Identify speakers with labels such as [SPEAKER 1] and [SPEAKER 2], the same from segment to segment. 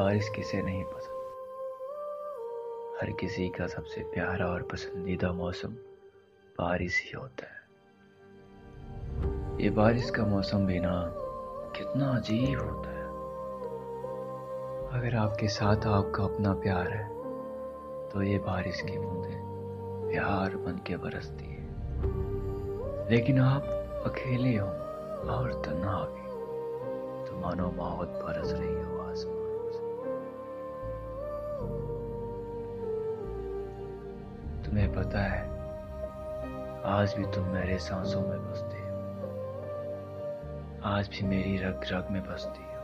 [SPEAKER 1] बारिश किसे नहीं पसंद? हर किसी का सबसे प्यारा और पसंदीदा मौसम बारिश ही होता है। ये बारिश का मौसम भी ना कितना अजीब होता है। अगर आपके साथ आपका अपना प्यार है तो ये बारिश की बूंदें प्यार बन के बरसती है। लेकिन आप अकेले हो और तन्हा भी तो मानो मौत बरस रही हो आसमान। तुम्हें पता है, आज भी तुम मेरे सांसों में बसती हो। आज भी मेरी रग रग में बसती हो।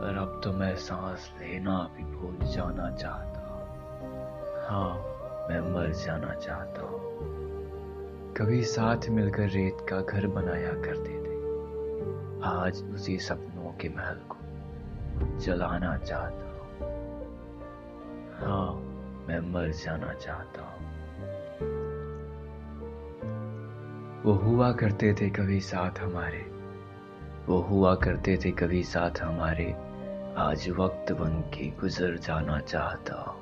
[SPEAKER 1] और अब तो मैं सांस लेना भी भूल जाना चाहता हूँ। हाँ मैं मर जाना चाहता हूँ। कभी साथ मिलकर रेत का घर बनाया करते थे। आज उसी सपनों के महल को जलाना चाहता मैं मर जाना चाहता हूँ। वो हुआ करते थे कभी साथ हमारे। वो हुआ करते थे कभी साथ हमारे। आज वक्त बन के गुजर जाना चाहता हूँ।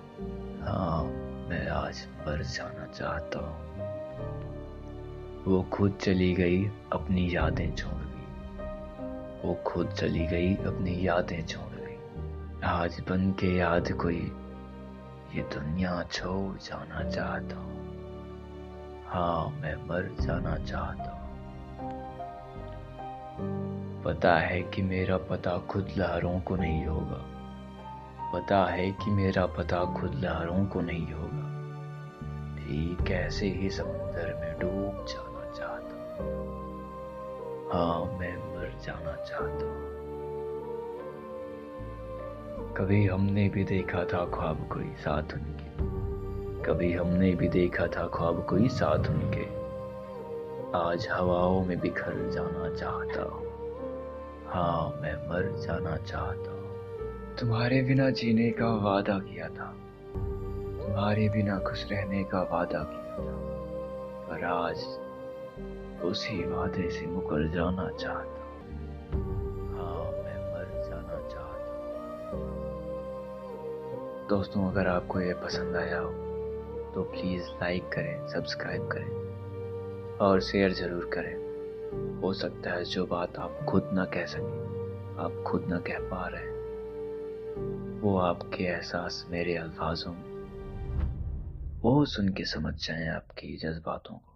[SPEAKER 1] हाँ मैं आज मर जाना चाहता हूँ। वो खुद चली गई, अपनी यादें छोड़ गई वो खुद चली गई, अपनी यादें छोड़ गई आज बन के याद कोई ये दुनिया छोड़ जाना चाहता हूँ। हाँ मैं मर जाना चाहता हूँ। पता है कि मेरा पता खुद लहरों को नहीं होगा। पता है कि मेरा पता खुद लहरों को नहीं होगा। ठीक ऐसे ही समुंदर में डूब जाना चाहता हूँ। हाँ मैं मर जाना चाहता हूँ। कभी हमने भी देखा था ख्वाब कोई साथ उनके। कभी हमने भी देखा था ख्वाब कोई साथ उनके। आज हवाओं में बिखर जाना चाहता हूँ। हाँ मैं मर जाना चाहता हूँ। तुम्हारे बिना जीने का वादा किया था। तुम्हारे बिना खुश रहने का वादा किया था। पर आज उसी वादे से मुकर जाना चाहता दोस्तों, अगर आपको ये पसंद आया हो तो प्लीज़ लाइक करें सब्सक्राइब करें और शेयर ज़रूर करें। हो सकता है जो बात आप खुद ना कह सकें, आप खुद ना कह पा रहे हैं, वो आपके एहसास मेरे अल्फाजों वो सुन के समझ जाएँ आपकी जज्बातों को।